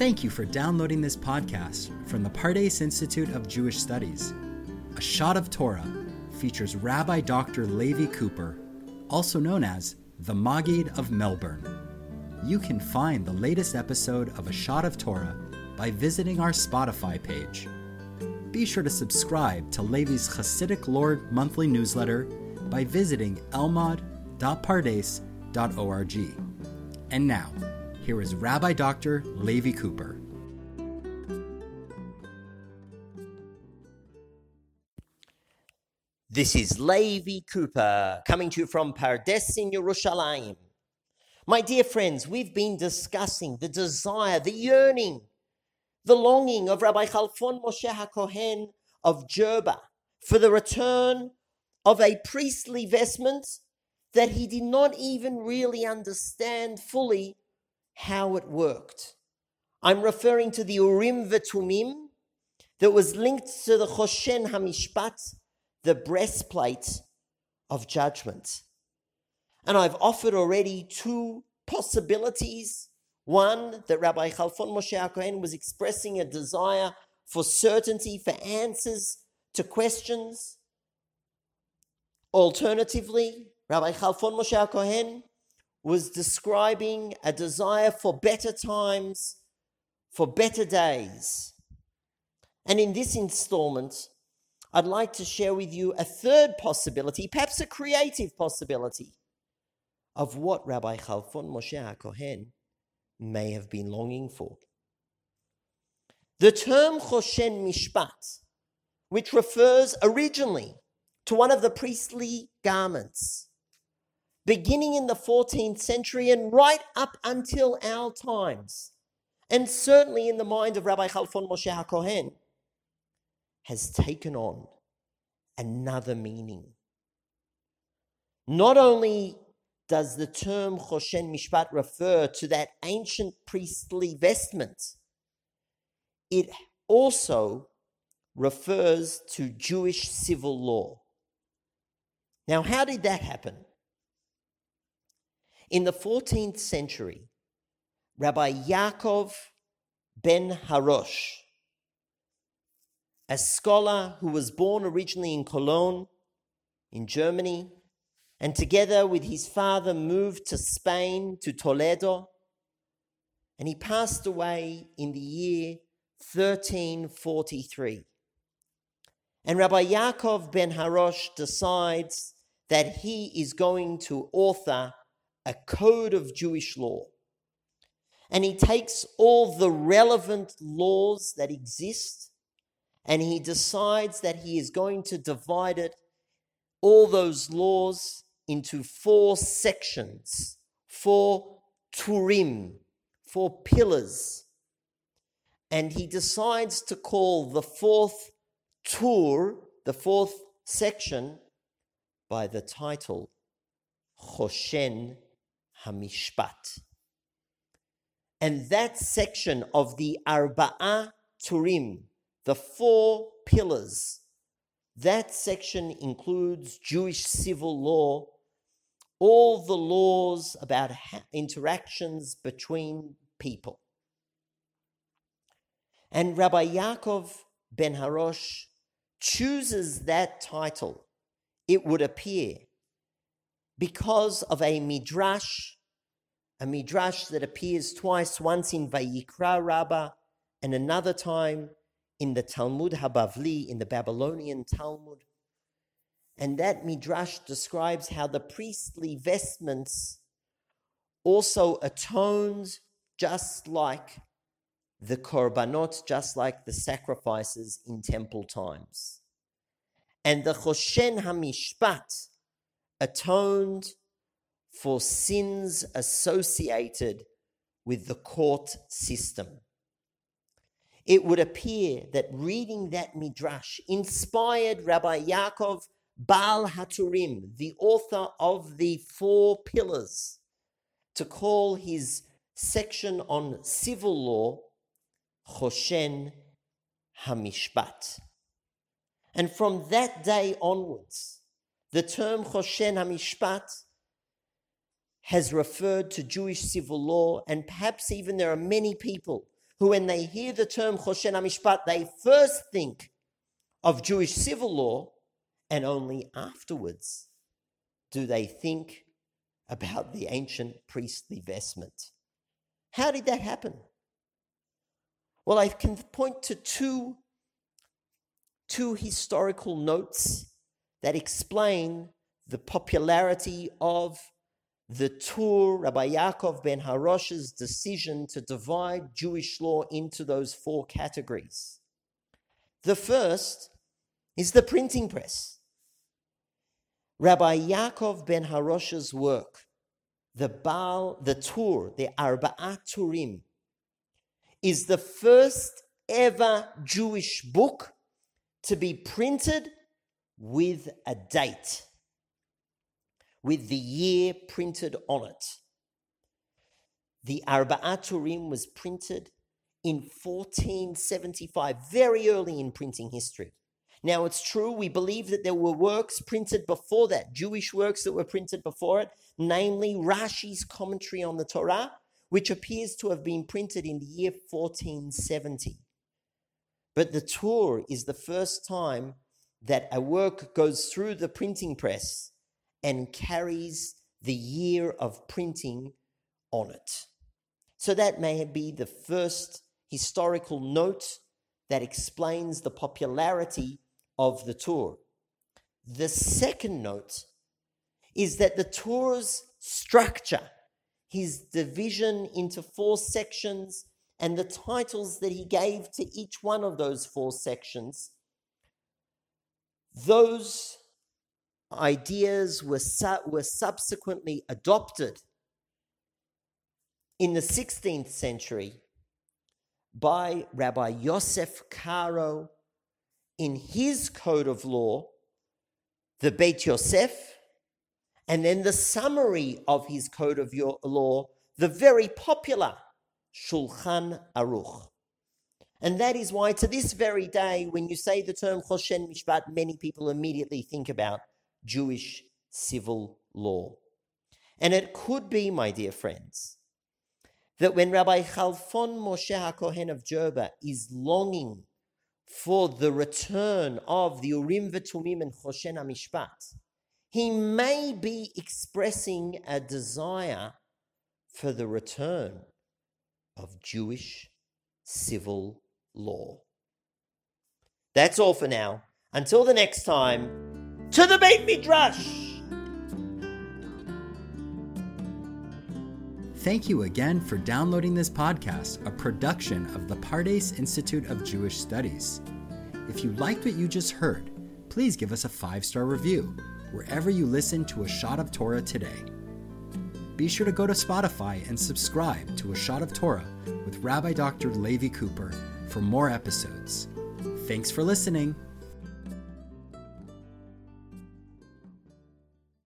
Thank you for downloading this podcast from the Pardes Institute of Jewish Studies. A Shot of Torah features Rabbi Dr. Levi Cooper, also known as the Maggid of Melbourne. You can find the latest episode of A Shot of Torah by visiting our Spotify page. Be sure to subscribe to Levi's Hasidic Lore monthly newsletter by visiting elmad.pardes.org. And now, here is Rabbi Dr. Levi Cooper. This is Levi Cooper coming to you from Pardes in Yerushalayim. My dear friends, we've been discussing the desire, the yearning, the longing of Rabbi Chalfon Moshe HaKohen of Jerba for the return of a priestly vestment that he did not even really understand fully how it worked. I'm referring to the Urim Vetumim that was linked to the Choshen Hamishpat, the breastplate of judgment. And I've offered already two possibilities. One, that Rabbi Chalfon Moshe HaKohen was expressing a desire for certainty, for answers to questions. Alternatively, Rabbi Chalfon Moshe HaKohen was describing a desire for better times, for better days. And in this installment, I'd like to share with you a third possibility, perhaps a creative possibility, of what Rabbi Chalfon Moshe HaKohen may have been longing for. The term Choshen Mishpat, which refers originally to one of the priestly garments, beginning in the 14th century and right up until our times, and certainly in the mind of Rabbi Chalfon Moshe HaKohen, has taken on another meaning. Not only does the term Choshen Mishpat refer to that ancient priestly vestment, it also refers to Jewish civil law. Now, how did that happen? In the 14th century, Rabbi Yaakov ben Harosh, a scholar who was born originally in Cologne, in Germany, and together with his father moved to Spain, to Toledo, and he passed away in the year 1343. And Rabbi Yaakov ben Harosh decides that he is going to author a code of Jewish law. And he takes all the relevant laws that exist and he decides that he is going to divide it, all those laws, into four sections, four turim, four pillars. And he decides to call the fourth tur, the fourth section, by the title Choshen Hamishpat. And that section of the Arba'a Turim, the four pillars, that section includes Jewish civil law, all the laws about interactions between people. And Rabbi Yaakov ben Harosh chooses that title, it would appear, because of a midrash, a midrash that appears twice, once in Vayikra Rabbah and another time in the Talmud Habavli, in the Babylonian Talmud. And that midrash describes how the priestly vestments also atones just like the korbanot, just like the sacrifices in temple times. And the Choshen HaMishpat, atoned for sins associated with the court system. It would appear that reading that midrash inspired Rabbi Yaakov Baal Haturim, the author of the Four Pillars, to call his section on civil law Choshen Hamishpat. And from that day onwards, the term Choshen HaMishpat has referred to Jewish civil law, and perhaps even there are many people who, when they hear the term Choshen HaMishpat, they first think of Jewish civil law, and only afterwards do they think about the ancient priestly vestment. How did that happen? Well, I can point to two, two historical notes that explain the popularity of the Tur, Rabbi Yaakov ben Harosh's decision to divide Jewish law into those four categories. The first is the printing press. Rabbi Yaakov ben Harosh's work, the Baal, the Tur, the Arba'at Turim, is the first ever Jewish book to be printed with a date, with the year printed on it. The Arba'at Turim was printed in 1475, very early in printing history. Now, it's true, we believe that there were works printed before that, Jewish works that were printed before it, namely Rashi's commentary on the Torah, which appears to have been printed in the year 1470. But the Tur is the first time that a work goes through the printing press and carries the year of printing on it. So that may be the first historical note that explains the popularity of the Tur. The second note is that the Tur's structure, his division into four sections, and the titles that he gave to each one of those four sections, those ideas were, su- were subsequently adopted in the 16th century by Rabbi Yosef Karo in his code of law, the Beit Yosef, and then the summary of his code of law, the very popular Shulchan Aruch. And that is why, to this very day, when you say the term Choshen Mishpat, many people immediately think about Jewish civil law. And it could be, my dear friends, that when Rabbi Chalfon Moshe HaKohen of Jerba is longing for the return of the Urim V'Tumim and Choshen HaMishpat, he may be expressing a desire for the return of Jewish civil law. That's all for now. Until the next time, to the Beit Midrash! Thank you again for downloading this podcast, a production of the Pardes Institute of Jewish Studies. If you liked what you just heard, please give us a five star review wherever you listen to A Shot of Torah today. Be sure to go to Spotify and subscribe to A Shot of Torah with Rabbi Dr. Levi Cooper for more episodes. Thanks for listening.